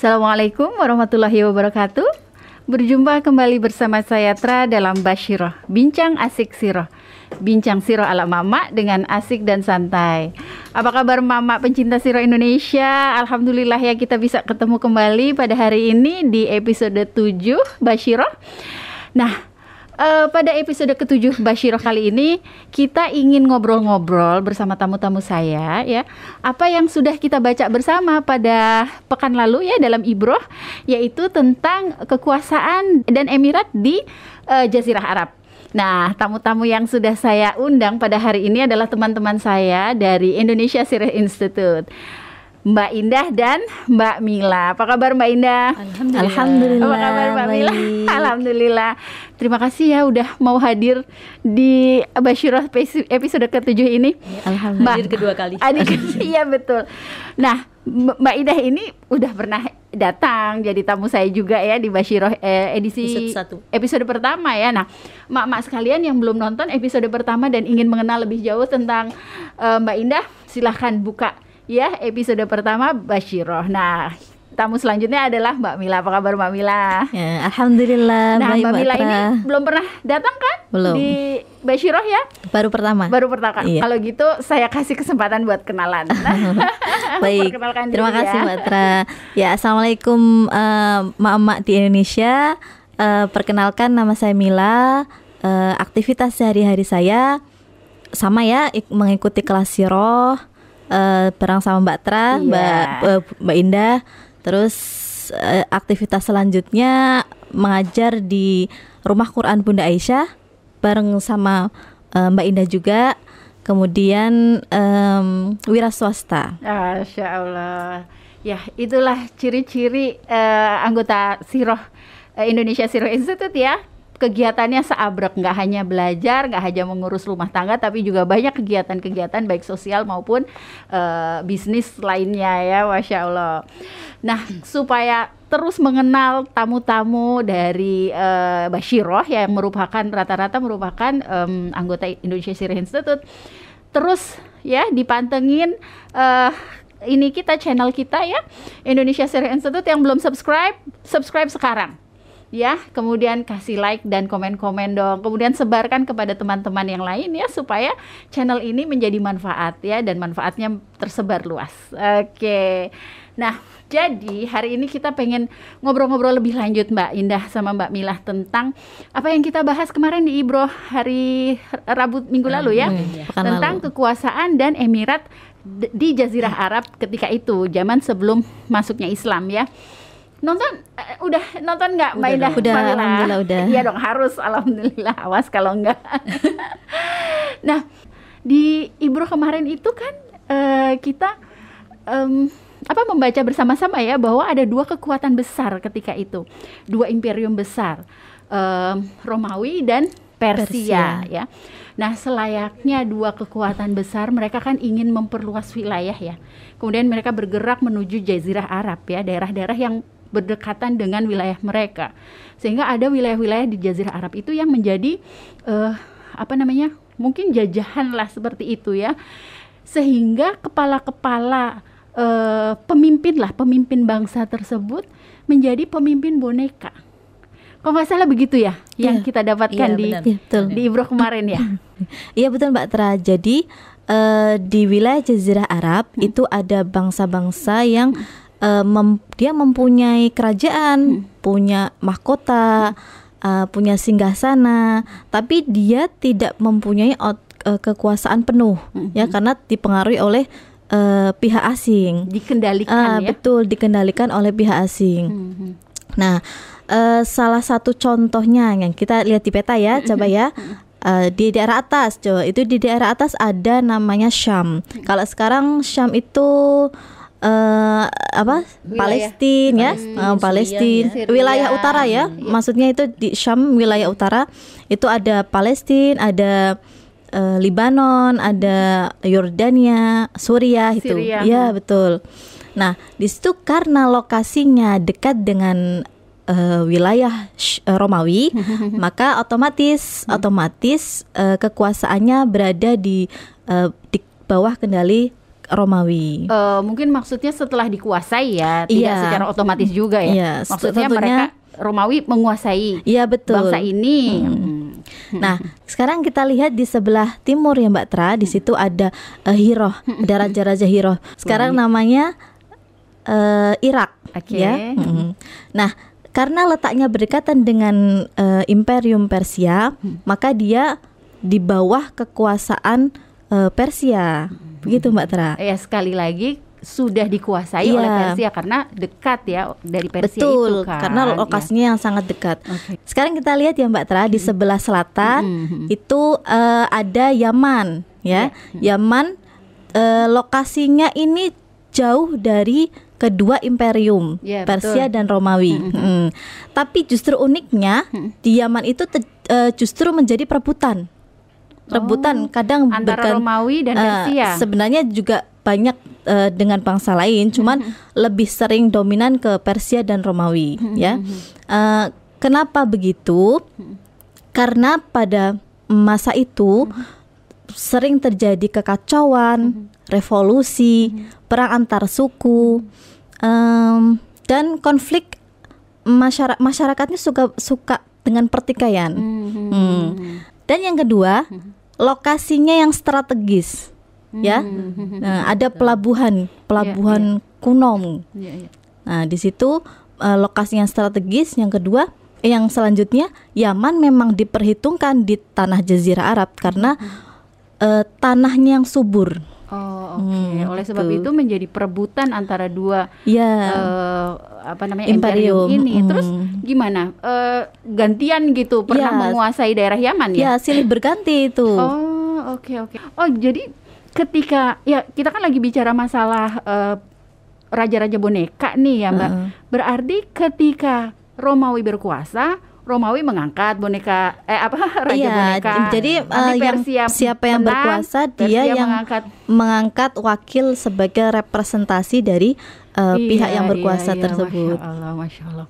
Assalamualaikum warahmatullahi wabarakatuh. Berjumpa kembali bersama saya Tra dalam Bashiroh, Bincang Asik Siroh. Bincang Siroh ala Mama dengan asik dan santai. Apa kabar Mama pencinta Siroh Indonesia? Alhamdulillah ya kita bisa ketemu kembali pada hari ini di episode 7 Bashiroh. Nah, uh, pada episode ketujuh Bashiro kali ini kita ingin ngobrol-ngobrol bersama tamu-tamu saya ya. Apa yang sudah kita baca bersama pada pekan lalu ya dalam Ibroh yaitu tentang kekuasaan dan emirat di uh, Jazirah Arab. Nah, tamu-tamu yang sudah saya undang pada hari ini adalah teman-teman saya dari Indonesia Sirih Institute. Mbak Indah dan Mbak Mila. Apa kabar Mbak Indah? Alhamdulillah. Alhamdulillah. Apa kabar Mbak baik. Mila? Alhamdulillah. Terima kasih ya udah mau hadir di Bashirah episode ke-7 ini. Alhamdulillah. Mbak, kedua kali. Adik, iya betul. Nah, Mbak Indah ini udah pernah datang jadi tamu saya juga ya di Bashirah eh, edisi episode, episode pertama ya. Nah, mak-mak sekalian yang belum nonton episode pertama dan ingin mengenal lebih jauh tentang uh, Mbak Indah, silahkan buka ya episode pertama Bashiroh. Nah, tamu selanjutnya adalah Mbak Mila. Apa kabar Mbak Mila? Ya, Alhamdulillah. Nah, Mbak Mila ini belum pernah datang kan? Belum. Di Bashiroh ya? Baru pertama. Baru pertama. Iya. Kalau gitu saya kasih kesempatan buat kenalan. Baik. Terima kasih ya. Mbak Tra. Ya, Assalamualaikum uh, emak-emak di Indonesia. Uh, perkenalkan nama saya Mila. Uh, aktivitas sehari-hari saya sama ya mengikuti kelas siroh uh, bareng sama Mbak Tra, iya. Mbak uh, Mbak Indah. Terus uh, aktivitas selanjutnya mengajar di Rumah Quran Bunda Aisyah bareng sama uh, Mbak Indah juga. Kemudian um, wira swasta. Masya Allah. Ya, itulah ciri-ciri uh, anggota Siroh Indonesia Siroh Institute ya kegiatannya seabrek. Nggak hanya belajar nggak hanya mengurus rumah tangga tapi juga banyak kegiatan-kegiatan baik sosial maupun uh, bisnis lainnya ya masya Allah. Nah supaya terus mengenal tamu-tamu dari uh, Bashiroh yang merupakan rata-rata merupakan um, anggota Indonesia Sirih Institute terus ya dipantengin uh, ini kita channel kita ya Indonesia Sirih Institute yang belum subscribe subscribe sekarang ya. Kemudian kasih like dan komen-komen dong. Kemudian sebarkan kepada teman-teman yang lain ya supaya channel ini menjadi manfaat ya dan manfaatnya tersebar luas. Oke. Nah jadi hari ini kita pengen ngobrol-ngobrol lebih lanjut Mbak Indah sama Mbak Milah tentang apa yang kita bahas kemarin di Ibro hari Rabu minggu lalu ya, hmm, tentang lalu. kekuasaan dan emirat di Jazirah Arab ketika itu zaman sebelum masuknya Islam ya nonton uh, udah nonton nggak Mbak Indah? Udah, alhamdulillah udah. Iya dong harus alhamdulillah awas kalau enggak. nah di Ibro kemarin itu kan uh, kita um, apa membaca bersama-sama ya bahwa ada dua kekuatan besar ketika itu dua imperium besar um, Romawi dan Persia, Persia ya. Nah, selayaknya dua kekuatan besar, mereka kan ingin memperluas wilayah ya. Kemudian mereka bergerak menuju Jazirah Arab ya, daerah-daerah yang berdekatan dengan wilayah mereka. Sehingga ada wilayah-wilayah di Jazirah Arab itu yang menjadi uh, apa namanya? mungkin jajahan lah seperti itu ya. Sehingga kepala-kepala uh, pemimpin lah, pemimpin bangsa tersebut menjadi pemimpin boneka. Kok nggak salah begitu ya, ya yang kita dapatkan ya, di ya, betul. di Ibro kemarin ya? Iya betul Mbak Tra. Jadi uh, di wilayah Jazirah Arab hmm. itu ada bangsa-bangsa yang uh, mem dia mempunyai kerajaan, hmm. punya mahkota, uh, punya singgasana, tapi dia tidak mempunyai uh, kekuasaan penuh hmm. ya karena dipengaruhi oleh uh, pihak asing. Dikendalikan uh, ya. Betul, dikendalikan oleh pihak asing. Hmm. hmm. Nah, uh, salah satu contohnya yang kita lihat di peta ya, hmm. coba ya. Uh, di daerah atas, coba itu di daerah atas ada namanya Syam. Hmm. Kalau sekarang Syam itu uh, apa? Palestina ya. Uh, Palestina. Ya. wilayah utara ya. Hmm. maksudnya itu di Syam wilayah utara. Itu ada Palestina ada uh, Libanon ada Yordania Suriah itu. Ya betul. Nah di situ karena lokasinya dekat dengan uh, wilayah Romawi maka otomatis hmm. otomatis uh, kekuasaannya berada di uh, di bawah kendali Romawi. Uh, mungkin maksudnya setelah dikuasai ya, tidak Iya. secara otomatis juga ya. Iya, maksudnya tentunya- mereka Romawi menguasai Iya betul. bangsa ini. Hmm. Hmm. Nah, sekarang kita lihat di sebelah timur ya Mbak Tra, di situ ada eh, Hiroh, ada raja-raja Hiroh. Sekarang namanya eh, Irak, Oke. ya. Mm. Nah, karena letaknya berdekatan dengan eh, Imperium Persia, maka dia di bawah kekuasaan eh, Persia. Begitu Mbak Tra. Ya sekali lagi sudah dikuasai oleh Iya. Persia karena dekat ya dari Persia Betul, itu kan. karena Iya. lokasinya yang sangat dekat. Oke. Sekarang kita lihat ya Mbak Tra di sebelah selatan Mhm. itu eh, ada Yaman ya. Yaman eh, lokasinya ini jauh dari kedua imperium Iya, Persia betul. dan Romawi. Mm. Tapi justru uniknya di Yaman itu te- eh, justru menjadi perebutan. Rebutan kadang Oh, Antara bukan Romawi dan eh, Persia. sebenarnya juga banyak eh, dengan bangsa lain, cuman lebih sering dominan ke Persia dan Romawi, ya. Eh, kenapa begitu? Karena pada masa itu sering terjadi kekacauan, revolusi, perang antar suku, em, dan konflik masyarakat masyarakatnya suka suka dengan pertikaian. Hmm. Dan yang kedua, lokasinya yang strategis, ya. Nah, ada pelabuhan, pelabuhan kuno. Iya, iya. Nah, di situ eh, lokasi yang strategis. Yang kedua, eh, yang selanjutnya, Yaman memang diperhitungkan di tanah Jazirah Arab karena eh, tanahnya yang subur. Oh, oke. Hmm, Oleh sebab gitu. itu menjadi perebutan antara dua Ya, eh, apa namanya Imperium, imperium, ini. mm. Terus gimana? Eh, gantian gitu pernah Ya. menguasai daerah Yaman ya? ya silih berganti itu. Oh, oke oke. Oh, jadi ketika ya kita kan lagi bicara masalah eh, raja-raja boneka nih ya, Mbak. Heeh. Berarti ketika Romawi berkuasa, Romawi mengangkat boneka eh apa raja Iya, boneka. jadi eh, yang siapa yang menang, berkuasa dia Persia yang mengangkat mengangkat wakil sebagai representasi dari eh, Iya, pihak yang iya, berkuasa iya, tersebut. Masya Allah, masya Allah.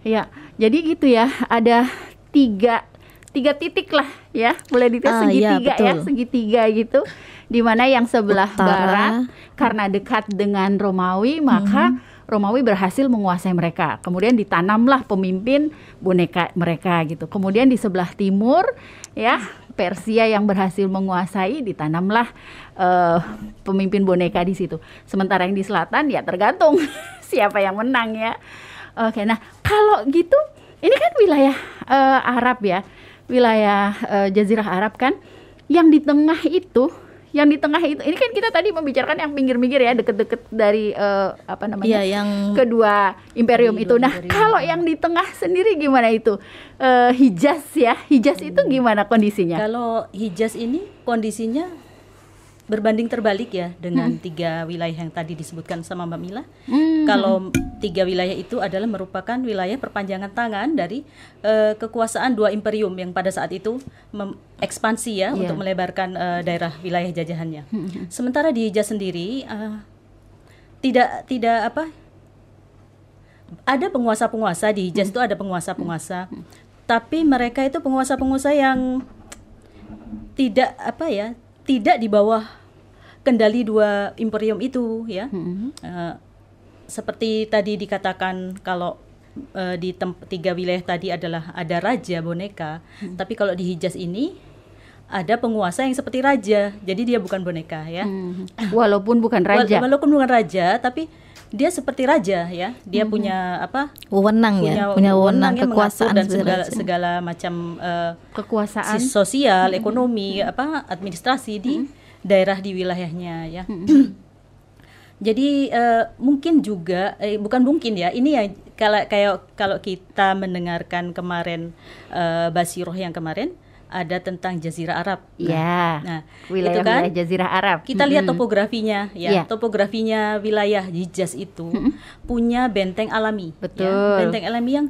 Ya, jadi gitu ya. Ada tiga tiga titik lah ya, boleh dites Ah, iya, segitiga ya, betul. segitiga gitu. Di mana yang sebelah Utara. barat karena dekat dengan Romawi, maka Mhm. Romawi berhasil menguasai mereka. Kemudian ditanamlah pemimpin boneka mereka gitu. Kemudian di sebelah timur ya Persia yang berhasil menguasai ditanamlah eh, pemimpin boneka di situ. Sementara yang di selatan ya tergantung siapa yang menang ya. Oke, nah kalau gitu ini kan wilayah eh, Arab ya, wilayah eh, Jazirah Arab kan. Yang di tengah itu yang di tengah itu ini kan kita tadi membicarakan yang pinggir-pinggir ya deket-deket dari eh, apa namanya Iya, yang kedua imperium itu. Nah, imperium. kalau yang di tengah sendiri gimana itu? Eh, Hijaz ya, Hijaz itu gimana kondisinya? Kalau Hijaz ini kondisinya berbanding terbalik ya dengan tiga wilayah yang tadi disebutkan sama Mbak Mila. Hmm. Kalau tiga wilayah itu adalah merupakan wilayah perpanjangan tangan dari eh, kekuasaan dua imperium yang pada saat itu ekspansi ya Iya. untuk melebarkan eh, daerah wilayah jajahannya. Sementara di Hijaz sendiri eh, tidak tidak apa ada penguasa-penguasa di Hijaz itu ada penguasa-penguasa, tapi mereka itu penguasa-penguasa yang tidak apa ya, tidak di bawah kendali dua imperium itu ya. Hmm. Eh, seperti tadi dikatakan kalau eh, di tiga wilayah tadi adalah ada raja boneka, tapi kalau di Hijaz ini ada penguasa yang seperti raja, jadi dia bukan boneka ya. Hmm. Walaupun bukan raja. Walaupun bukan raja, tapi dia seperti raja ya. Dia punya apa? wewenang ya, punya wewenang kekuasaan dan segala, raja. segala macam eh, Kekuasaan. si sosial, ekonomi, apa administrasi di daerah di wilayahnya ya. Jadi eh, mungkin juga eh, bukan mungkin ya. Ini ya kalau kayak kalau kita mendengarkan kemarin eh, Basiroh yang kemarin ada tentang Jazirah Arab. Ya. Nah, wilayah itu kan wilayah Jazirah Arab. kita lihat topografinya ya. Iya. Topografinya wilayah Hijaz itu punya benteng alami. ya. Betul. Benteng alami yang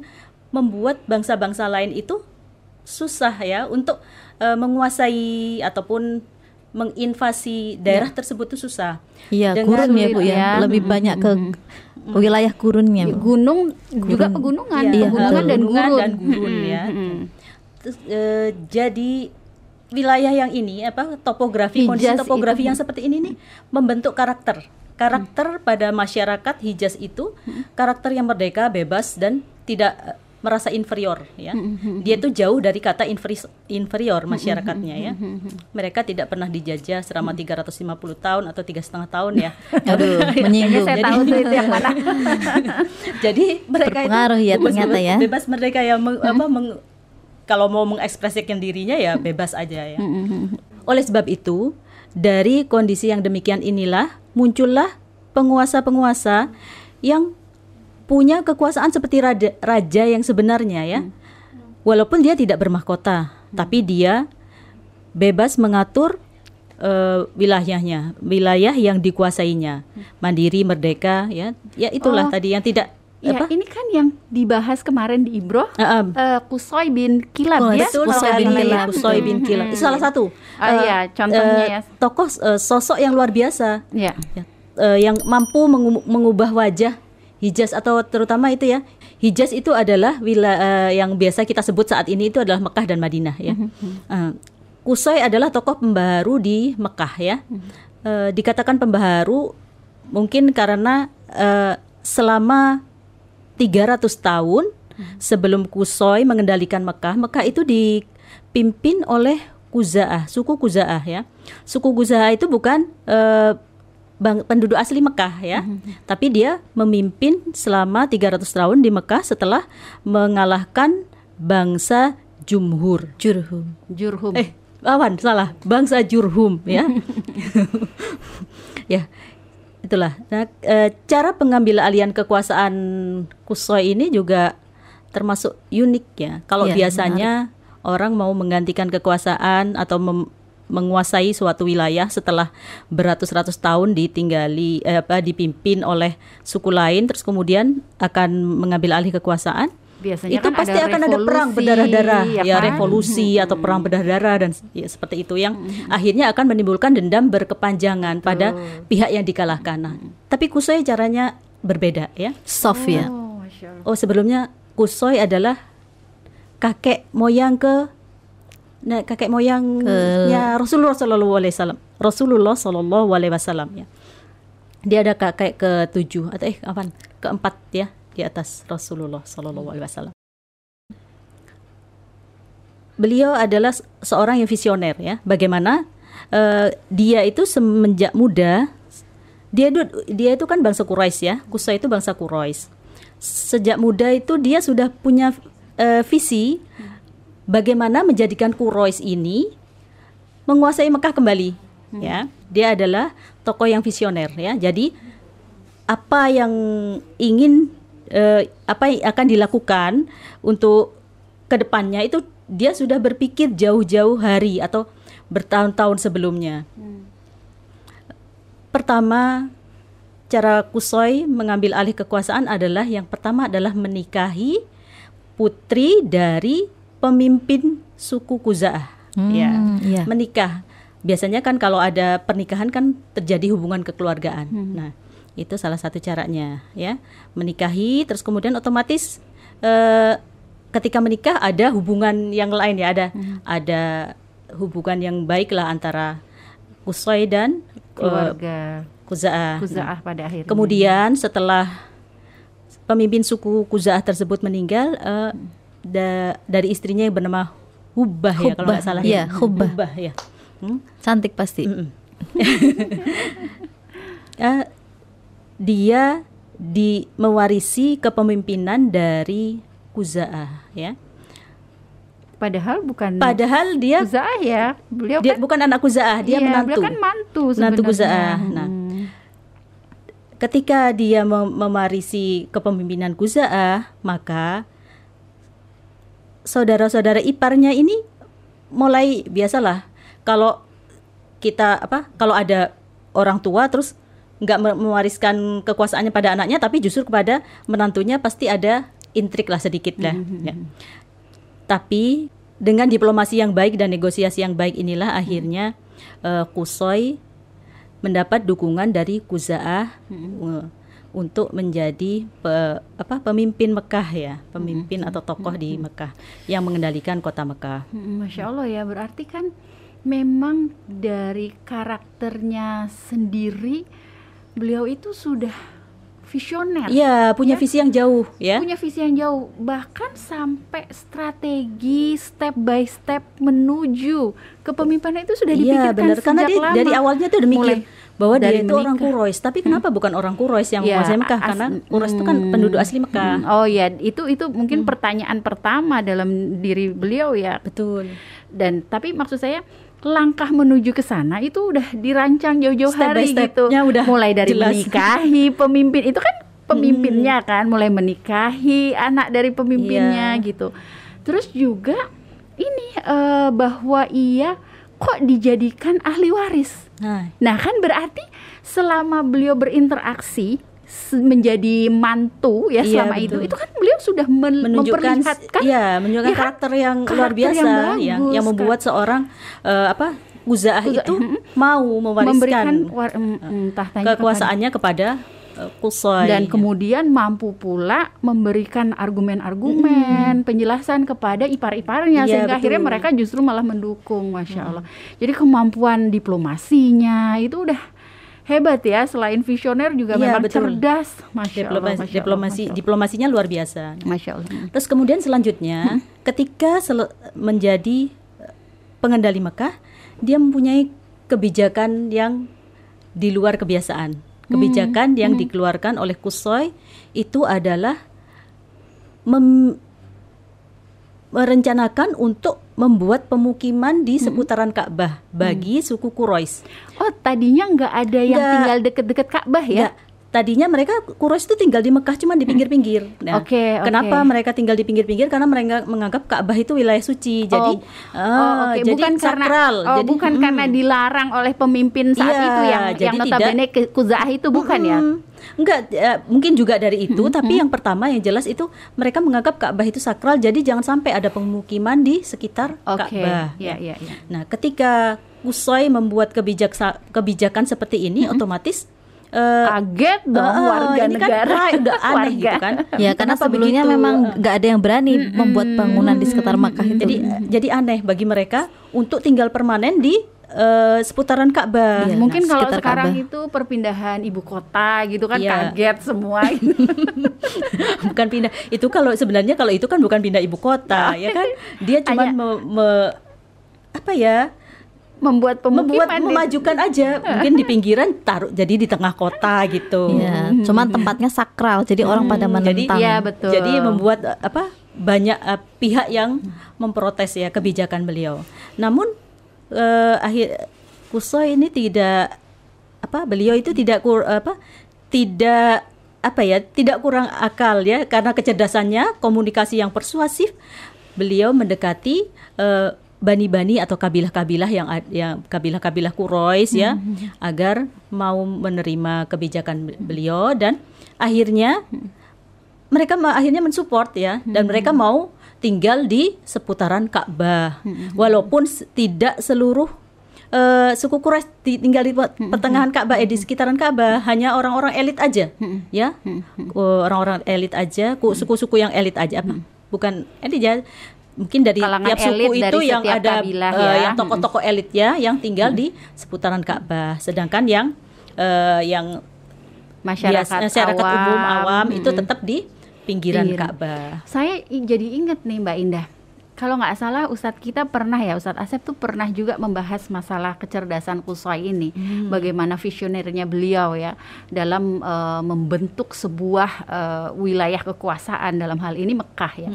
membuat bangsa-bangsa lain itu susah ya untuk eh, menguasai ataupun menginvasi daerah tersebut itu susah. Iya, gurun ya Bu ya, ya. lebih banyak ke wilayah gurunnya. Bu. Gunung juga pegunungan, Iya, pegunungan dan Pegunungan gurun. dan gurun, ya. Eh, jadi wilayah yang ini apa topografi kondisi Hijaz topografi itu. yang seperti ini nih membentuk karakter. Karakter pada masyarakat Hijaz itu karakter yang merdeka bebas dan tidak eh, merasa inferior ya. Dia itu jauh dari kata inferi- inferior masyarakatnya ya. mereka tidak pernah dijajah selama 350 tahun atau tiga setengah tahun ya. Aduh, Kayaknya menyinggung. saya Jadi- tahu tuh itu yang mana. jadi mereka itu ya bebas, ternyata ya. bebas merdeka ya meng- apa, meng- kalau mau mengekspresikan dirinya ya bebas aja ya. Oleh sebab itu dari kondisi yang demikian inilah muncullah penguasa-penguasa yang punya kekuasaan seperti raja, raja yang sebenarnya ya. Walaupun dia tidak bermahkota tapi dia bebas mengatur eh, wilayahnya, wilayah yang dikuasainya, mandiri, merdeka, ya, ya itulah Oh. tadi yang tidak Ya, apa? ini kan yang dibahas kemarin di Ibro. Ah, ah. eh, Kusoy bin Kilab Oh, ya. Betul kalau Kusoy nggak bin Kilab. ya. Kusoy bin Kilab. Itu salah satu. Ah, Eh, iya, contohnya eh, ya. Tokoh eh, sosok yang luar biasa, Ya. ya, eh, yang mampu mengu- mengubah wajah Hijaz atau terutama itu ya. Hijaz itu adalah wilayah yang biasa kita sebut saat ini itu adalah Mekah dan Madinah ya. Eh, Kusoy adalah tokoh pembaharu di Mekah ya. Eh, dikatakan pembaharu mungkin karena eh, selama 300 tahun sebelum Kusoy mengendalikan Mekah, Mekah itu dipimpin oleh Kuzaah, suku Kuzaah ya. Suku Kuzaah itu bukan eh, bang, penduduk asli Mekah ya, tapi dia memimpin selama 300 tahun di Mekah setelah mengalahkan bangsa Jumhur. Jurhum. Jurhum. Eh, lawan salah, bangsa Jurhum ya. ya. Itulah. Nah, eh, cara pengambil alian kekuasaan Kusoy ini juga termasuk unik ya. Kalau Iya, biasanya orang mau menggantikan kekuasaan atau mem- menguasai suatu wilayah setelah beratus-ratus tahun ditinggali eh, apa dipimpin oleh suku lain terus kemudian akan mengambil alih kekuasaan Biasanya itu kan pasti ada akan ada perang revolusi, berdarah-darah ya ya, kan? revolusi atau perang berdarah-darah dan ya, seperti itu yang akhirnya akan menimbulkan dendam berkepanjangan pada pihak yang dikalahkan. Nah, tapi Kusoy caranya berbeda ya. Soft ya. Oh, Masya Allah. Oh, sebelumnya Kusoy adalah kakek moyang ke nah, kakek moyangnya Rasulullah Shallallahu Alaihi Wasallam. Rasulullah Shallallahu Alaihi Wasallam ya. Dia ada kakek ketujuh atau eh kapan keempat ya di atas Rasulullah Alaihi Wasallam. Beliau adalah se- seorang yang visioner ya. Bagaimana eh, dia itu semenjak muda dia itu dia itu kan bangsa Quraisy ya. Kusa itu bangsa Quraisy. Sejak muda itu dia sudah punya eh, visi bagaimana menjadikan Quraisy ini menguasai Mekah kembali ya. Dia adalah tokoh yang visioner ya. Jadi apa yang ingin eh, apa yang akan dilakukan untuk ke depannya itu dia sudah berpikir jauh-jauh hari atau bertahun-tahun sebelumnya. Pertama, cara Kusoy mengambil alih kekuasaan adalah yang pertama adalah menikahi putri dari pemimpin suku Kuzaah. ya, iya. menikah. Biasanya kan kalau ada pernikahan kan terjadi hubungan kekeluargaan. Nah, itu salah satu caranya, ya. Menikahi, terus kemudian otomatis eh, ketika menikah ada hubungan yang lain ya, ada ada hubungan yang baik lah antara Kusoy dan eh, Keluarga Kuzaah. Nah, Kuzaah pada akhirnya. Kemudian setelah pemimpin suku Kuzaah tersebut meninggal, eh, da- dari istrinya yang bernama Hubbah ya kalau nggak salah iya, ya. Hubbah. ya. Hmm? Cantik pasti. Eh, dia di mewarisi kepemimpinan dari Kuzaah ya. Padahal bukan Padahal dia Kuzaah ya. Beliau dia kan bukan anak Kuzaah, dia iya, menantu. Beliau kan mantu Menantu. Kuzaah. Nah, Hmm. ketika dia mem- mewarisi kepemimpinan Kuzaah, maka saudara-saudara iparnya ini mulai biasalah kalau kita apa kalau ada orang tua terus nggak me- mewariskan kekuasaannya pada anaknya tapi justru kepada menantunya pasti ada intrik lah sedikit lah ya. tapi dengan diplomasi yang baik dan negosiasi yang baik inilah akhirnya eh, Kusoy mendapat dukungan dari Kuzaah eh, untuk menjadi pe- apa pemimpin Mekah ya, pemimpin atau tokoh di Mekah yang mengendalikan kota Mekah. Hmm, Masya Allah ya. Berarti kan memang dari karakternya sendiri beliau itu sudah visioner. Iya, punya Ya. visi yang jauh ya. Punya visi yang jauh, bahkan sampai strategi step by step menuju kepemimpinan itu sudah Iya, dipikirkan benar karena sejak dia lama. dari awalnya tuh udah mikir Mulai bahwa dia dari itu orang. Quraisy, tapi kenapa bukan orang Quraisy yang Ya, menguasai Mekah? Karena Quraisy itu kan hmm, penduduk asli Mekah. hmm, Oh ya, itu itu mungkin pertanyaan pertama dalam diri beliau ya. Betul. Dan tapi maksud saya langkah menuju ke sana itu udah dirancang jauh-jauh Step hari gitu. udah Mulai dari jelas. menikahi pemimpin itu kan pemimpinnya kan, mulai menikahi anak dari pemimpinnya Iya. gitu. Terus juga ini eh, bahwa ia kok dijadikan ahli waris. Nah, Nah kan berarti selama beliau berinteraksi menjadi mantu ya Iya, selama itu betul. itu kan beliau sudah men- menunjukkan memperlihatkan iya, menunjukkan ya kan? karakter yang luar Karakter biasa yang yang yang, bagus, membuat seorang eh, apa Uzaah Uza- itu mm-mm. mau memberikan mewariskan war- mm, mm, tahtanya kepada- kekuasaannya kepada eh, Qusay. dan kemudian mampu pula memberikan argumen-argumen penjelasan kepada ipar-iparnya Iya, sehingga akhirnya betul. mereka justru malah mendukung masya Allah jadi kemampuan diplomasinya itu udah hebat ya selain visioner juga Iya, memang betul. cerdas masya Allah diplomasi, masya Allah, diplomasi masya Allah. diplomasinya luar biasa. Masya Allah. Terus kemudian selanjutnya, ketika sele- menjadi eh, pengendali Mekah, dia mempunyai kebijakan yang di luar kebiasaan. Kebijakan yang dikeluarkan oleh Kusoy itu adalah mem- merencanakan untuk membuat pemukiman di seputaran Ka'bah bagi suku Quraisy. Oh, tadinya nggak ada yang Nggak. tinggal deket-deket Ka'bah ya? Nggak. Tadinya mereka Quraisy itu tinggal di Mekah cuma di pinggir-pinggir. Nah, Oke, oke. Kenapa mereka tinggal di pinggir-pinggir? Karena mereka menganggap Ka'bah itu wilayah suci. Jadi, oh, ah, oke. jadi bukan karena sakral. oh, jadi bukan mm, karena dilarang oleh pemimpin saat Iya, itu yang jadi yang notabene ke Kuzaah itu bukan ya? Enggak, eh, mungkin juga dari itu. Tapi yang pertama yang jelas itu mereka menganggap Ka'bah itu sakral. Jadi jangan sampai ada pemukiman di sekitar Oke. Ka'bah. Ya, ya, ya. Nah, ketika Kusoi membuat kebijaksa- kebijakan seperti ini, otomatis eh, Kaget dong eh, warga ini kan negara. udah aneh Warga. gitu kan. Ya karena Kenapa sebelumnya begitu? memang nggak ada yang berani membuat bangunan di sekitar Makkah itu. jadi jadi aneh bagi mereka untuk tinggal permanen di eh, seputaran Ka'bah. Iya. Mungkin Nah, kalau sekarang Ka'bah. itu perpindahan ibu kota gitu kan Iya. kaget semua. bukan pindah. Itu kalau sebenarnya kalau itu kan bukan pindah ibu kota, ya kan? Dia cuma me- me- apa ya? Membuat pemukiman membuat di- memajukan aja. Mungkin di pinggiran taruh jadi di tengah kota gitu. Ya, cuman tempatnya sakral, jadi orang pada Hmm, jadi- menentang. Iya, betul. Jadi membuat eh, apa? banyak eh, pihak yang memprotes ya kebijakan beliau. Namun eh, akhir Kusoi ini tidak apa? Beliau itu tidak kur, apa? Tidak apa ya? Tidak kurang akal ya karena kecerdasannya, komunikasi yang persuasif. Beliau mendekati eh, bani-bani atau kabilah-kabilah yang yang kabilah-kabilah Quraisy ya agar mau menerima kebijakan beliau dan akhirnya mereka ma- akhirnya mensupport ya dan mereka mau tinggal di seputaran Ka'bah. Walaupun s- tidak seluruh eh, suku Quraisy tinggal di pe- pertengahan Ka'bah eh, di sekitaran Ka'bah hanya orang-orang elit aja ya? Orang-orang elit aja ku- suku-suku yang elit aja apa? Bukan elit ya mungkin dari Kalangan tiap suku elit itu yang ada kabilah eh, ya. yang tokoh-tokoh elit ya yang tinggal di seputaran Ka'bah. Sedangkan yang eh, yang masyarakat, biasa- masyarakat awam, umum awam itu tetap di pinggiran Pinggiran. Ka'bah. Saya jadi ingat nih Mbak Indah. Kalau nggak salah Ustadz kita pernah ya Ustadz Asep tuh pernah juga membahas masalah kecerdasan Kusai ini, bagaimana visionernya beliau ya dalam eh, membentuk sebuah eh, wilayah kekuasaan dalam hal ini Mekah ya.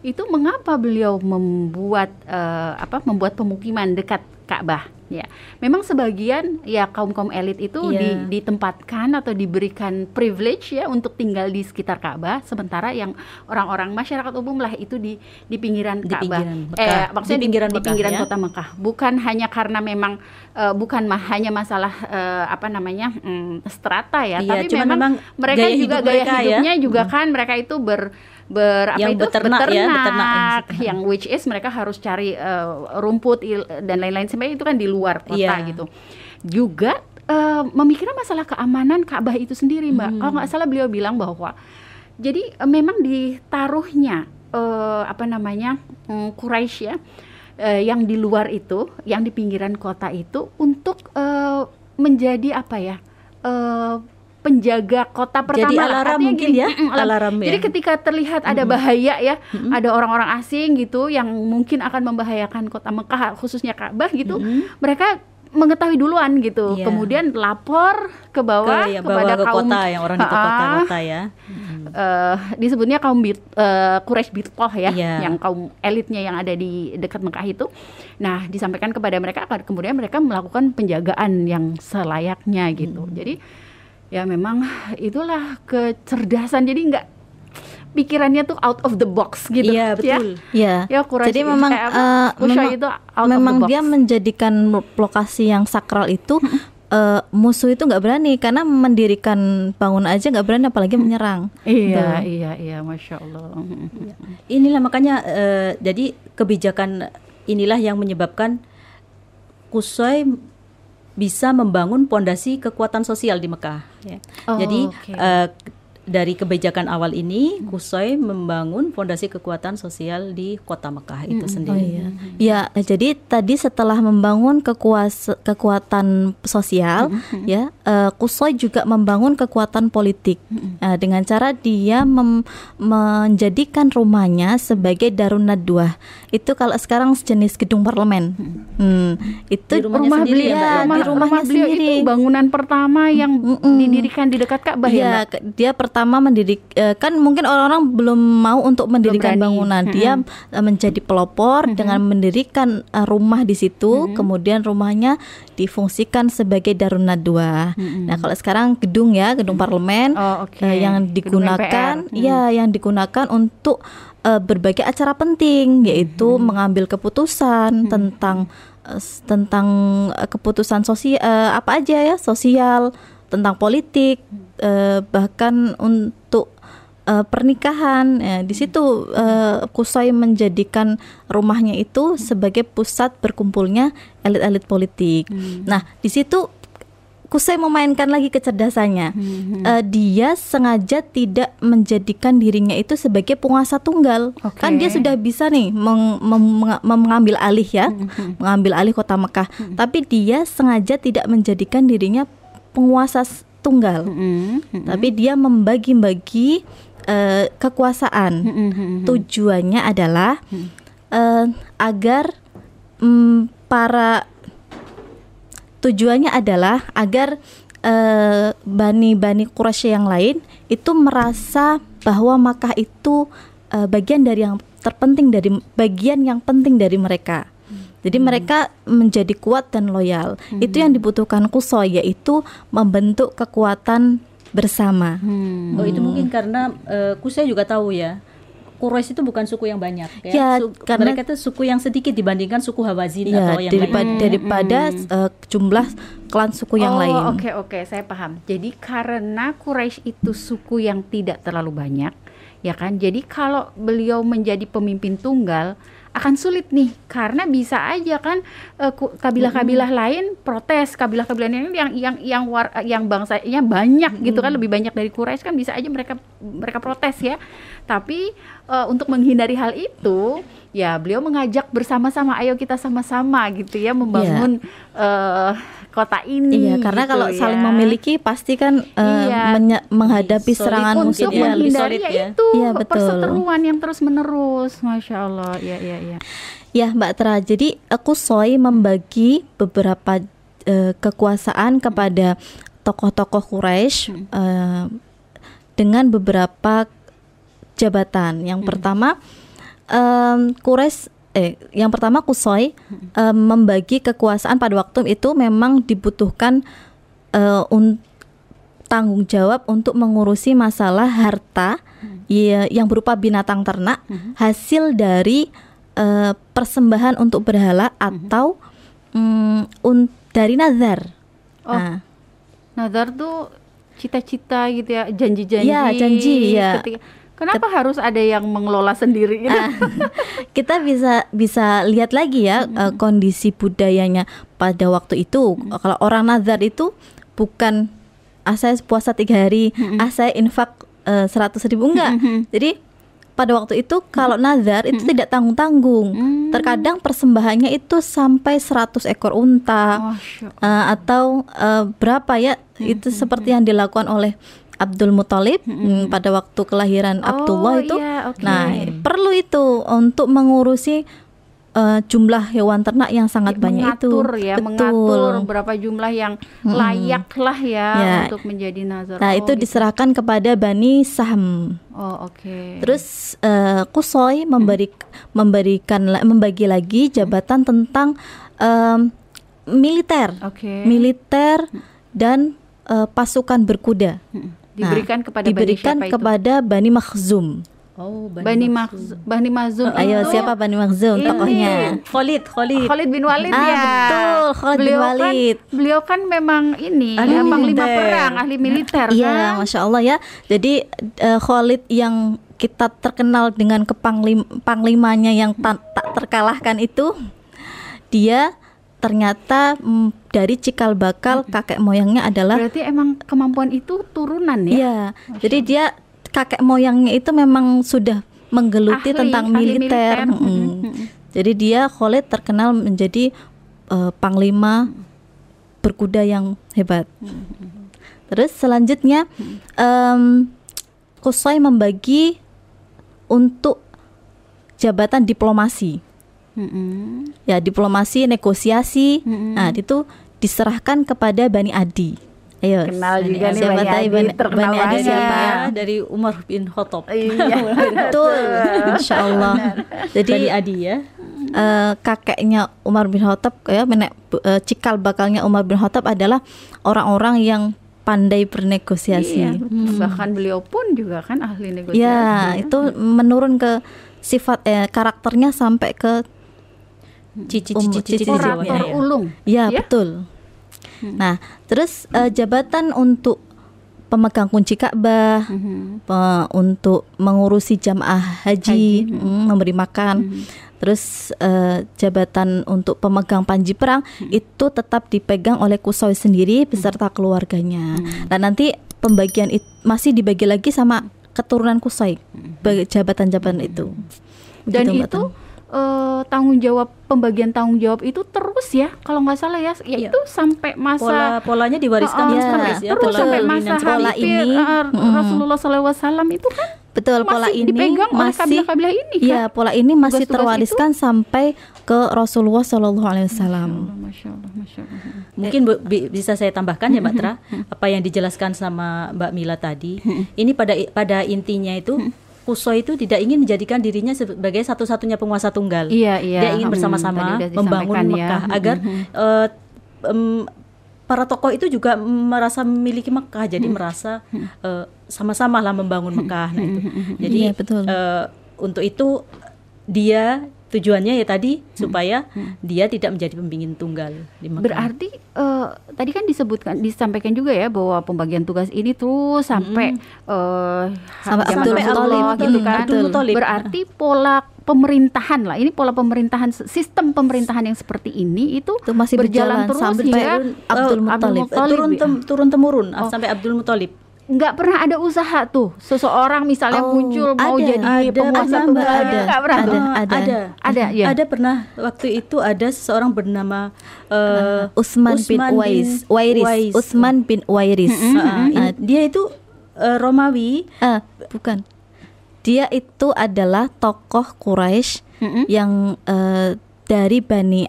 Itu mengapa beliau membuat eh, apa membuat pemukiman dekat Ka'bah ya. Memang sebagian ya kaum-kaum elit itu Iya. di, ditempatkan atau diberikan privilege ya untuk tinggal di sekitar Ka'bah sementara yang orang-orang masyarakat umum lah itu di di pinggiran Di Ka'bah. Eh maksudnya Di di pinggiran di Mekah, pinggiran ya. kota Mekah. Bukan hanya karena memang eh, bukan mah hanya masalah eh, apa namanya mm, strata ya, Iya, tapi memang, memang mereka gaya juga hidup gaya mereka ya. hidupnya juga kan mereka itu ber ber apa Yang itu beternak ya, beternak yang beternak, yang which is mereka harus cari eh, rumput il- dan lain-lain sebenarnya itu kan di luar kota Iya. gitu. Juga eh, memikirkan masalah keamanan Ka'bah itu sendiri, Mbak. Hmm. Kalau nggak salah beliau bilang bahwa jadi eh, memang ditaruhnya eh, apa namanya mm, Quraisy ya eh, yang di luar itu, yang di pinggiran kota itu untuk eh, menjadi apa ya? eh, penjaga kota pertama Jadi alarm Artinya mungkin gini, ya, mm-mm, alarm. alarm ya. Jadi ketika terlihat ada bahaya ya, ada orang-orang asing gitu yang mungkin akan membahayakan kota Mekah khususnya Ka'bah gitu, mereka mengetahui duluan gitu. Iya. Kemudian lapor ke bawah ke, ya, kepada bawa ke kaum kota yang orang Ha-ah. kota-kota ya. eh, disebutnya kaum bit, eh, Quraisy Bitqoh ya, Iya. yang kaum elitnya yang ada di dekat Mekah itu. Nah, disampaikan kepada mereka, kemudian mereka melakukan penjagaan yang selayaknya gitu. Hmm. Jadi ya memang itulah kecerdasan. Jadi nggak pikirannya tuh out of the box gitu. Iya, ya. betul. Ya. Ya, Quraisy Jadi memang eh, Khusya memang, itu out memang of the box. dia menjadikan lokasi yang sakral itu eh, musuh itu nggak berani karena mendirikan bangun aja nggak berani apalagi menyerang. Iya, Tuh. iya, iya, masya Allah. Inilah makanya eh, jadi kebijakan inilah yang menyebabkan Kusoi bisa membangun pondasi kekuatan sosial di Mekah. ya. Oh, Jadi oke. eh, dari kebijakan awal ini Kusoi membangun pondasi kekuatan sosial di kota Mekah itu Oh sendiri. iya. Ya, jadi tadi setelah membangun kekuasa, kekuatan sosial, ya, eh, Kusoi juga membangun kekuatan politik Eh, dengan cara dia mem- menjadikan rumahnya sebagai Darun Nadwah. Itu kalau sekarang sejenis gedung parlemen. Hmm, itu Di rumahnya rumah sendiri beliau, ya, ya? rumah, di rumahnya rumah beliau sendiri. itu bangunan pertama yang didirikan di dekat Ka'bah ya, Iya, Mbak? ke- dia pertama mendidik eh, kan mungkin orang-orang belum mau untuk mendirikan bangunan. Dia eh, menjadi pelopor dengan mendirikan eh, rumah di situ, kemudian rumahnya difungsikan sebagai Darun Nadwa. Nah, kalau sekarang gedung ya, gedung parlemen Oh, eh, yang digunakan MPR. ya yang digunakan untuk eh, berbagai acara penting yaitu mengambil keputusan tentang s- tentang eh, keputusan sosial apa aja ya sosial tentang politik eh, bahkan untuk eh, pernikahan ya, di situ eh, Kusai menjadikan rumahnya itu sebagai pusat berkumpulnya elit-elit politik. Nah di situ Kusai memainkan lagi kecerdasannya. Eh, dia sengaja tidak menjadikan dirinya itu sebagai penguasa tunggal. Oke. Kan dia sudah bisa nih meng- mem- meng- mengambil alih ya, mengambil alih kota Mekah. Tapi dia sengaja tidak menjadikan dirinya penguasa tunggal. Mm-mm. Tapi dia membagi-bagi eh, kekuasaan. Mm-mm. Tujuannya adalah eh, agar mm, para tujuannya adalah agar eh, bani-bani Quraisy yang lain itu merasa bahwa Makkah itu eh, bagian dari yang terpenting dari bagian yang penting dari mereka. Jadi mereka menjadi kuat dan loyal. Itu yang dibutuhkan Kusoi yaitu membentuk kekuatan bersama. Hmm. Oh itu mungkin karena eh, Kusai juga tahu ya. Quraisy itu bukan suku yang banyak ya. Ya, Su- karena- mereka itu suku yang sedikit dibandingkan suku Hawazin Ya, atau yang daripada, lain. daripada eh, jumlah klan suku yang oh, lain. Oke oke, saya paham. Jadi karena Quraisy itu suku yang tidak terlalu banyak, ya kan? Jadi kalau beliau menjadi pemimpin tunggal akan sulit nih. Karena bisa aja kan eh, kabilah-kabilah lain protes kabilah-kabilah lain yang yang yang war, yang bangsanya banyak gitu kan lebih banyak dari Quraisy kan bisa aja mereka mereka protes ya. Tapi eh, untuk menghindari hal itu ya beliau mengajak bersama-sama ayo kita sama-sama gitu ya membangun eh, kota ini Iya, karena gitu kalau ya. saling memiliki pasti kan eh, Iya. menghadapi Solid serangan mungkin musuh ya, lebih solid ya ya. itu Iya, betul. perseteruan yang terus menerus masya Allah ya ya ya Ya, Mbak Tra. Jadi aku soy membagi beberapa eh, kekuasaan kepada tokoh-tokoh Quraisy eh, dengan beberapa jabatan. Yang pertama em, Quraisy eh yang pertama Kusoi em, membagi kekuasaan pada waktu itu memang dibutuhkan eh, un- tanggung jawab untuk mengurusi masalah harta ya, yang berupa binatang ternak hasil dari eh, persembahan untuk berhala atau mm, un- dari nazar. Oh. Nah, Nazar tuh cita-cita gitu ya janji-janji Iya, janji, ya. ketika- kenapa harus ada yang mengelola sendiri gitu? Ah, kita bisa bisa lihat lagi ya eh, kondisi budayanya pada waktu itu. Kalau orang nazar itu bukan ah saya puasa tiga hari, ah saya infak seratus ribu enggak. Jadi pada waktu itu kalau nazar itu tidak tanggung-tanggung. Terkadang persembahannya itu sampai 100 ekor unta Masya eh, atau eh, berapa ya? Itu seperti yang dilakukan oleh Abdul Muthalib mm, pada waktu kelahiran Oh, Abdullah itu. iya, oke. Nah, perlu itu untuk mengurusi eh, jumlah hewan ternak yang sangat banyak itu. mengatur ya, mengatur berapa jumlah yang layak lah ya, Ya. untuk menjadi nazar. Nah, Oh, itu gitu. diserahkan kepada Bani Sahm. Oh, oke. Terus eh, Kusoi memberi memberikan la- membagi lagi jabatan tentang em, militer, Oke. militer dan eh, pasukan berkuda. Mm. Diberikan Nah, kepada diberikan Bani siapa itu? kepada Bani Makhzum. Oh, Bani Makhzum. Bani Mazum Ayo itu siapa Bani Makhzum ini. tokohnya? Khalid, Khalid. Khalid bin Walid Ah, ya. betul, Khalid bin beliau Walid. Kan, beliau kan memang ini Ahli ya, panglima perang, ahli militer Iya, kan. masya Allah ya. Jadi eh, Khalid yang kita terkenal dengan kepanglim panglimanya yang ta- tak terkalahkan itu, dia ternyata mm, dari cikal bakal kakek moyangnya adalah Berarti emang kemampuan itu turunan ya? Iya, jadi dia kakek moyangnya itu memang sudah menggeluti Ahli, tentang ahli militer. militer. Mm. Mm-mm. Jadi dia Khalid terkenal menjadi eh, panglima berkuda yang hebat. Terus selanjutnya em Qusay membagi untuk jabatan diplomasi. Ya, diplomasi, negosiasi. Mm-mm. Nah, itu diserahkan kepada Bani Adi. Ayo. Kenal juga nih siapa Bani Adi, Bani- terkenal Bani Adi siapa? Ya, dari Umar bin Khattab. Iya. Betul, Insya Allah. Jadi Bani Adi ya. eh, kakeknya Umar bin Khattab, ya, menek, eh, cikal bakalnya Umar bin Khattab adalah orang-orang yang pandai bernegosiasi. Iya, betul. Bahkan beliau pun juga kan ahli negosiasi. Ya, itu menurun ke sifat eh, karakternya sampai ke Cici-cici-cici Um, Orator ya. ulung. ya, Ya? betul. Nah, terus eh, jabatan untuk pemegang kunci Ka'bah, Mhm. pe- untuk mengurusi jamaah haji, Haji, mm, memberi makan. Terus eh, jabatan untuk pemegang panji perang itu tetap dipegang oleh Kusoi sendiri beserta keluarganya. Dan nanti pembagian it- masih dibagi lagi sama keturunan Kusoi jabatan-jabatan itu. Dan Begitu, Mbak itu Tan. Eh, tanggung jawab pembagian tanggung jawab itu terus ya kalau nggak salah ya yaitu sampai masa Pola polanya diwariskan terus Iya, menerus ya. terus pola sampai masa pola ini, mm. Rasulullah SAW itu kan Betul pola masih ini dipegang oleh masih kabilah-kabilah ini kan. Iya, pola ini masih Tugas-tugas terwariskan sampai ke Rasulullah Shallallahu alaihi wasallam. Mungkin Bu- bi- bisa saya tambahkan ya Mbak Tra, apa yang dijelaskan sama Mbak Mila tadi. Ini pada pada intinya itu Kuso itu tidak ingin menjadikan dirinya sebagai satu-satunya penguasa tunggal. Iya, iya. Dia ingin Hmm, bersama-sama tadi udah membangun disampaikan ya. Mekah agar eh, em, para tokoh itu juga merasa memiliki Mekah, jadi merasa eh, sama-sama lah membangun Mekah. Nah itu. Jadi Iya, betul. eh, untuk itu dia tujuannya ya tadi supaya dia tidak menjadi pembingin tunggal di Mekah. Berarti eh, tadi kan disebutkan disampaikan juga ya bahwa pembagian tugas ini terus sampai eh, Sampai zaman Abdul Muthalib. gitu Hmm, kan. Abdul. Berarti pola pemerintahan lah. Ini pola pemerintahan sistem pemerintahan yang seperti ini itu, Itu masih berjalan berjalan terus sampai hingga Abdul Eh, Muthalib. eh, turun ya. tem- turun temurun Oh. sampai Abdul Muthalib. Nggak pernah ada usaha tuh seseorang misalnya Oh, muncul mau ada, jadi ada, penguasa ada, tunggal ada, nggak pernah ada. tuh? ada, Ada, ya. Ada pernah waktu itu ada seseorang bernama eh, Utsman bin Uwais, Wairis, Utsman bin Wairis. Ah, Ah, in- dia itu eh, Romawi. ah, bukan. Dia itu adalah tokoh Quraisy Mm-mm. yang eh, dari Bani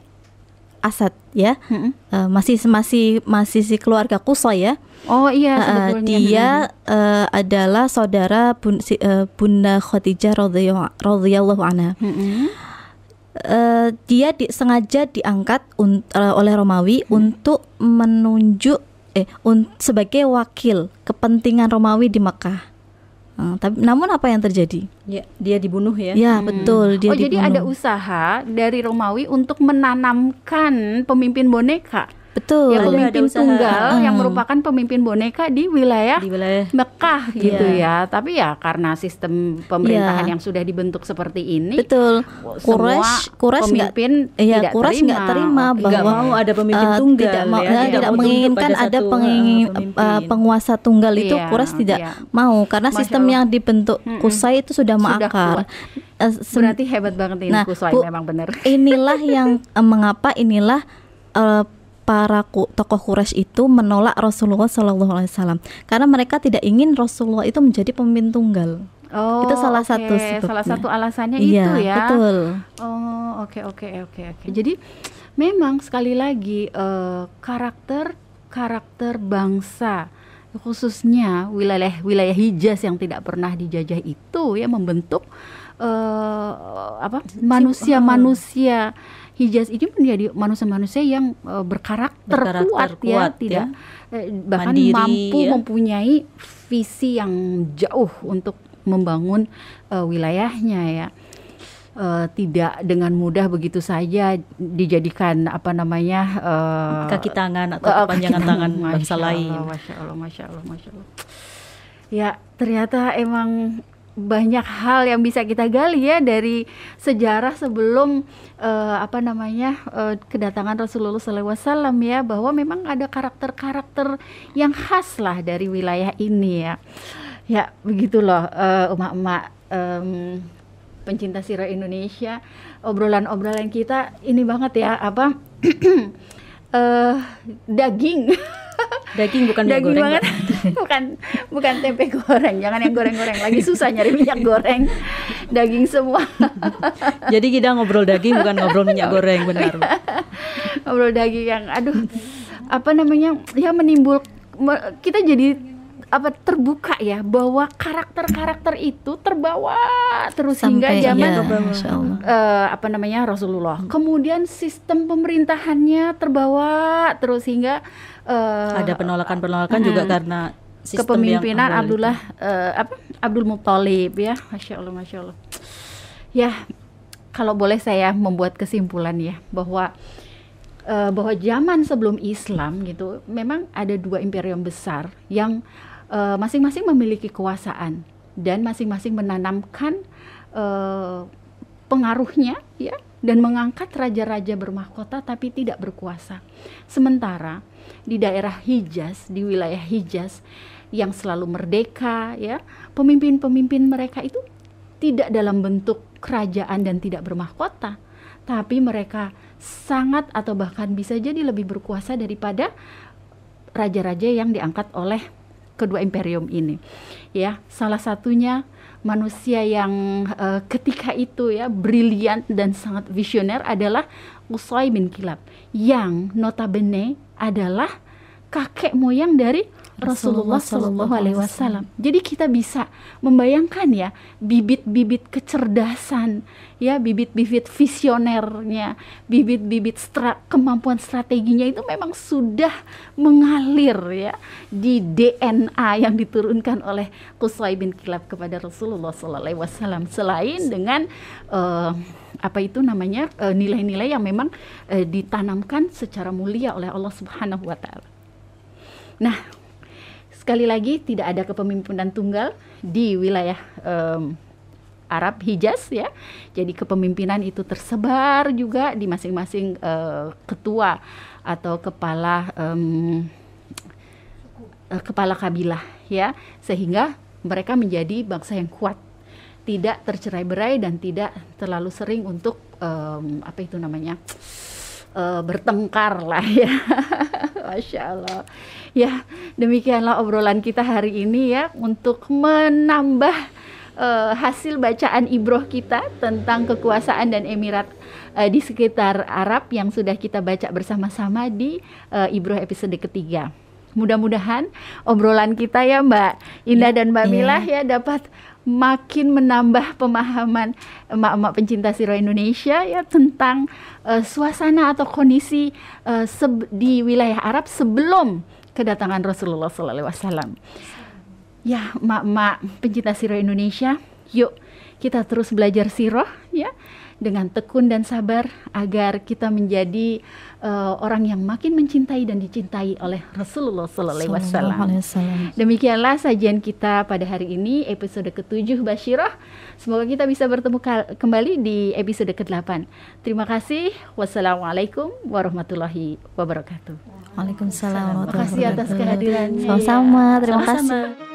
Asad ya. Mm-mm. Eh, masih masih masih si keluarga Qusay ya. Oh iya sebetulnya. dia eh, adalah saudara bun, si, eh, Bunda Khadijah radhiyallahu anha. Mm-mm. Eh, dia di, sengaja diangkat un- eh, oleh Romawi untuk menunjuk eh un- sebagai wakil kepentingan Romawi di Mekah. Eh, tapi namun apa yang terjadi? Ya, dia dibunuh ya. Ya betul dia oh jadi dibunuh. ada usaha dari Romawi untuk menanamkan pemimpin boneka Betul. Ya pemimpin tunggal yang Hmm. merupakan pemimpin boneka di wilayah di wilayah Mekah gitu Iya. ya. Tapi ya karena sistem pemerintahan Iya. yang sudah dibentuk seperti ini, Betul. Quraisy Quraisy pemimpin Iya, tidak Quraisy terima nggak bahwa mau ada pemimpin eh, tunggal tidak mau ya, eh, tidak, tunduk menginginkan ada satu, pengingin, eh, eh, penguasa tunggal itu Iya, Quraisy tidak iya. mau karena Masya sistem Allah. yang dibentuk. Kusai itu sudah Sudah mengakar. Eh, sem- Berarti hebat banget ini Nah, Kuswai Bu, memang benar. inilah yang mengapa inilah eh, para ku- tokoh Quraisy itu menolak Rasulullah Shallallahu Alaihi Wasallam karena mereka tidak ingin Rasulullah itu menjadi pemimpin tunggal. Oh, itu salah oke. satu Salah sebabnya. satu alasannya iya, itu ya. betul. Oh, oke oke oke oke. Jadi memang sekali lagi eh, karakter karakter bangsa khususnya wilayah wilayah Hijaz yang tidak pernah dijajah itu ya membentuk eh, apa manusia-manusia Hijaz ini menjadi manusia-manusia yang eh, berkarakter, Berkarakter kuat, ya, kuat, ya. tidak eh, bahkan Mandiri, mampu ya. mempunyai visi yang jauh untuk membangun eh, wilayahnya ya. Eh, tidak dengan mudah begitu saja dijadikan apa namanya eh, kaki tangan atau eh, kepanjangan tangan Masya bangsa lain. Masya Allah, Masya Allah, Masya Allah. Ya ternyata emang banyak hal yang bisa kita gali ya dari sejarah sebelum eh, apa namanya eh, kedatangan Rasulullah SAW ya bahwa memang ada karakter-karakter yang khas lah dari wilayah ini ya. Ya begitu loh eh, emak-emak em, pencinta sirah Indonesia obrolan-obrolan kita ini banget ya apa eh daging Daging bukan daging goreng. banget bukan bukan tempe goreng jangan yang goreng-goreng lagi susah nyari minyak goreng daging semua Jadi kita ngobrol daging bukan ngobrol minyak goreng benar. Ngobrol daging yang aduh apa namanya ya menimbul me- kita jadi apa terbuka ya bahwa karakter-karakter itu terbawa terus hingga Sampai zaman iya, Bawah. Masya Allah. eh, apa namanya Rasulullah. Kemudian sistem pemerintahannya terbawa terus hingga eh, Ada penolakan-penolakan juga Hmm. karena sistem kepemimpinan yang Abdullah eh, apa Abdul Muthalib ya, masya Allah, masya Allah. Ya, kalau boleh saya membuat kesimpulan ya bahwa eh, bahwa zaman sebelum Islam gitu, memang ada dua imperium besar yang eh, masing-masing memiliki kekuasaan dan masing-masing menanamkan eh, pengaruhnya ya dan mengangkat raja-raja bermahkota tapi tidak berkuasa. Sementara di daerah Hijaz, di wilayah Hijaz yang selalu merdeka ya, pemimpin-pemimpin mereka itu tidak dalam bentuk kerajaan dan tidak bermahkota, tapi mereka sangat atau bahkan bisa jadi lebih berkuasa daripada raja-raja yang diangkat oleh kedua imperium ini. Ya, salah satunya manusia yang eh, ketika itu ya brilian dan sangat visioner adalah Qusay bin Kilab yang notabene adalah kakek moyang dari Rasulullah Shallallahu Alaihi Wasallam. Jadi kita bisa membayangkan ya bibit-bibit kecerdasan, ya bibit-bibit visionernya, bibit-bibit stra- kemampuan strateginya itu memang sudah mengalir ya di DNA yang diturunkan oleh Qusay bin Kilab kepada Rasulullah Shallallahu Alaihi Wasallam. Selain dengan eh, apa itu namanya eh, nilai-nilai yang memang eh, ditanamkan secara mulia oleh Allah Subhanahu Wa Taala. Nah, sekali lagi tidak ada kepemimpinan tunggal di wilayah em, Arab Hijaz ya. Jadi kepemimpinan itu tersebar juga di masing-masing eh, ketua atau kepala em, eh, kepala kabilah ya, sehingga mereka menjadi bangsa yang kuat, tidak tercerai-berai dan tidak terlalu sering untuk em, apa itu namanya eh, bertengkar lah ya. Masya Allah. Ya, demikianlah obrolan kita hari ini ya untuk menambah eh, hasil bacaan ibroh kita tentang kekuasaan dan emirat eh, di sekitar Arab yang sudah kita baca bersama-sama di eh, ibroh episode ketiga. Mudah-mudahan obrolan kita ya Mbak Indah dan Mbak iya. Milah ya dapat makin menambah pemahaman emak-emak pencinta sirah Indonesia ya tentang eh, suasana atau kondisi seb- di wilayah Arab sebelum kedatangan Rasulullah SAW. Ya, emak-emak pencinta sirah Indonesia, yuk kita terus belajar sirah ya dengan tekun dan sabar agar kita menjadi uh, orang yang makin mencintai dan dicintai oleh Rasulullah Sallallahu Alaihi Wasallam. Demikianlah sajian kita pada hari ini episode ketujuh Bashirah. Semoga kita bisa bertemu kembali di episode ke-8. Terima kasih. Wassalamualaikum warahmatullahi wabarakatuh. Waalaikumsalam Terima kasih atas kehadirannya. Sama-sama. Terima kasih.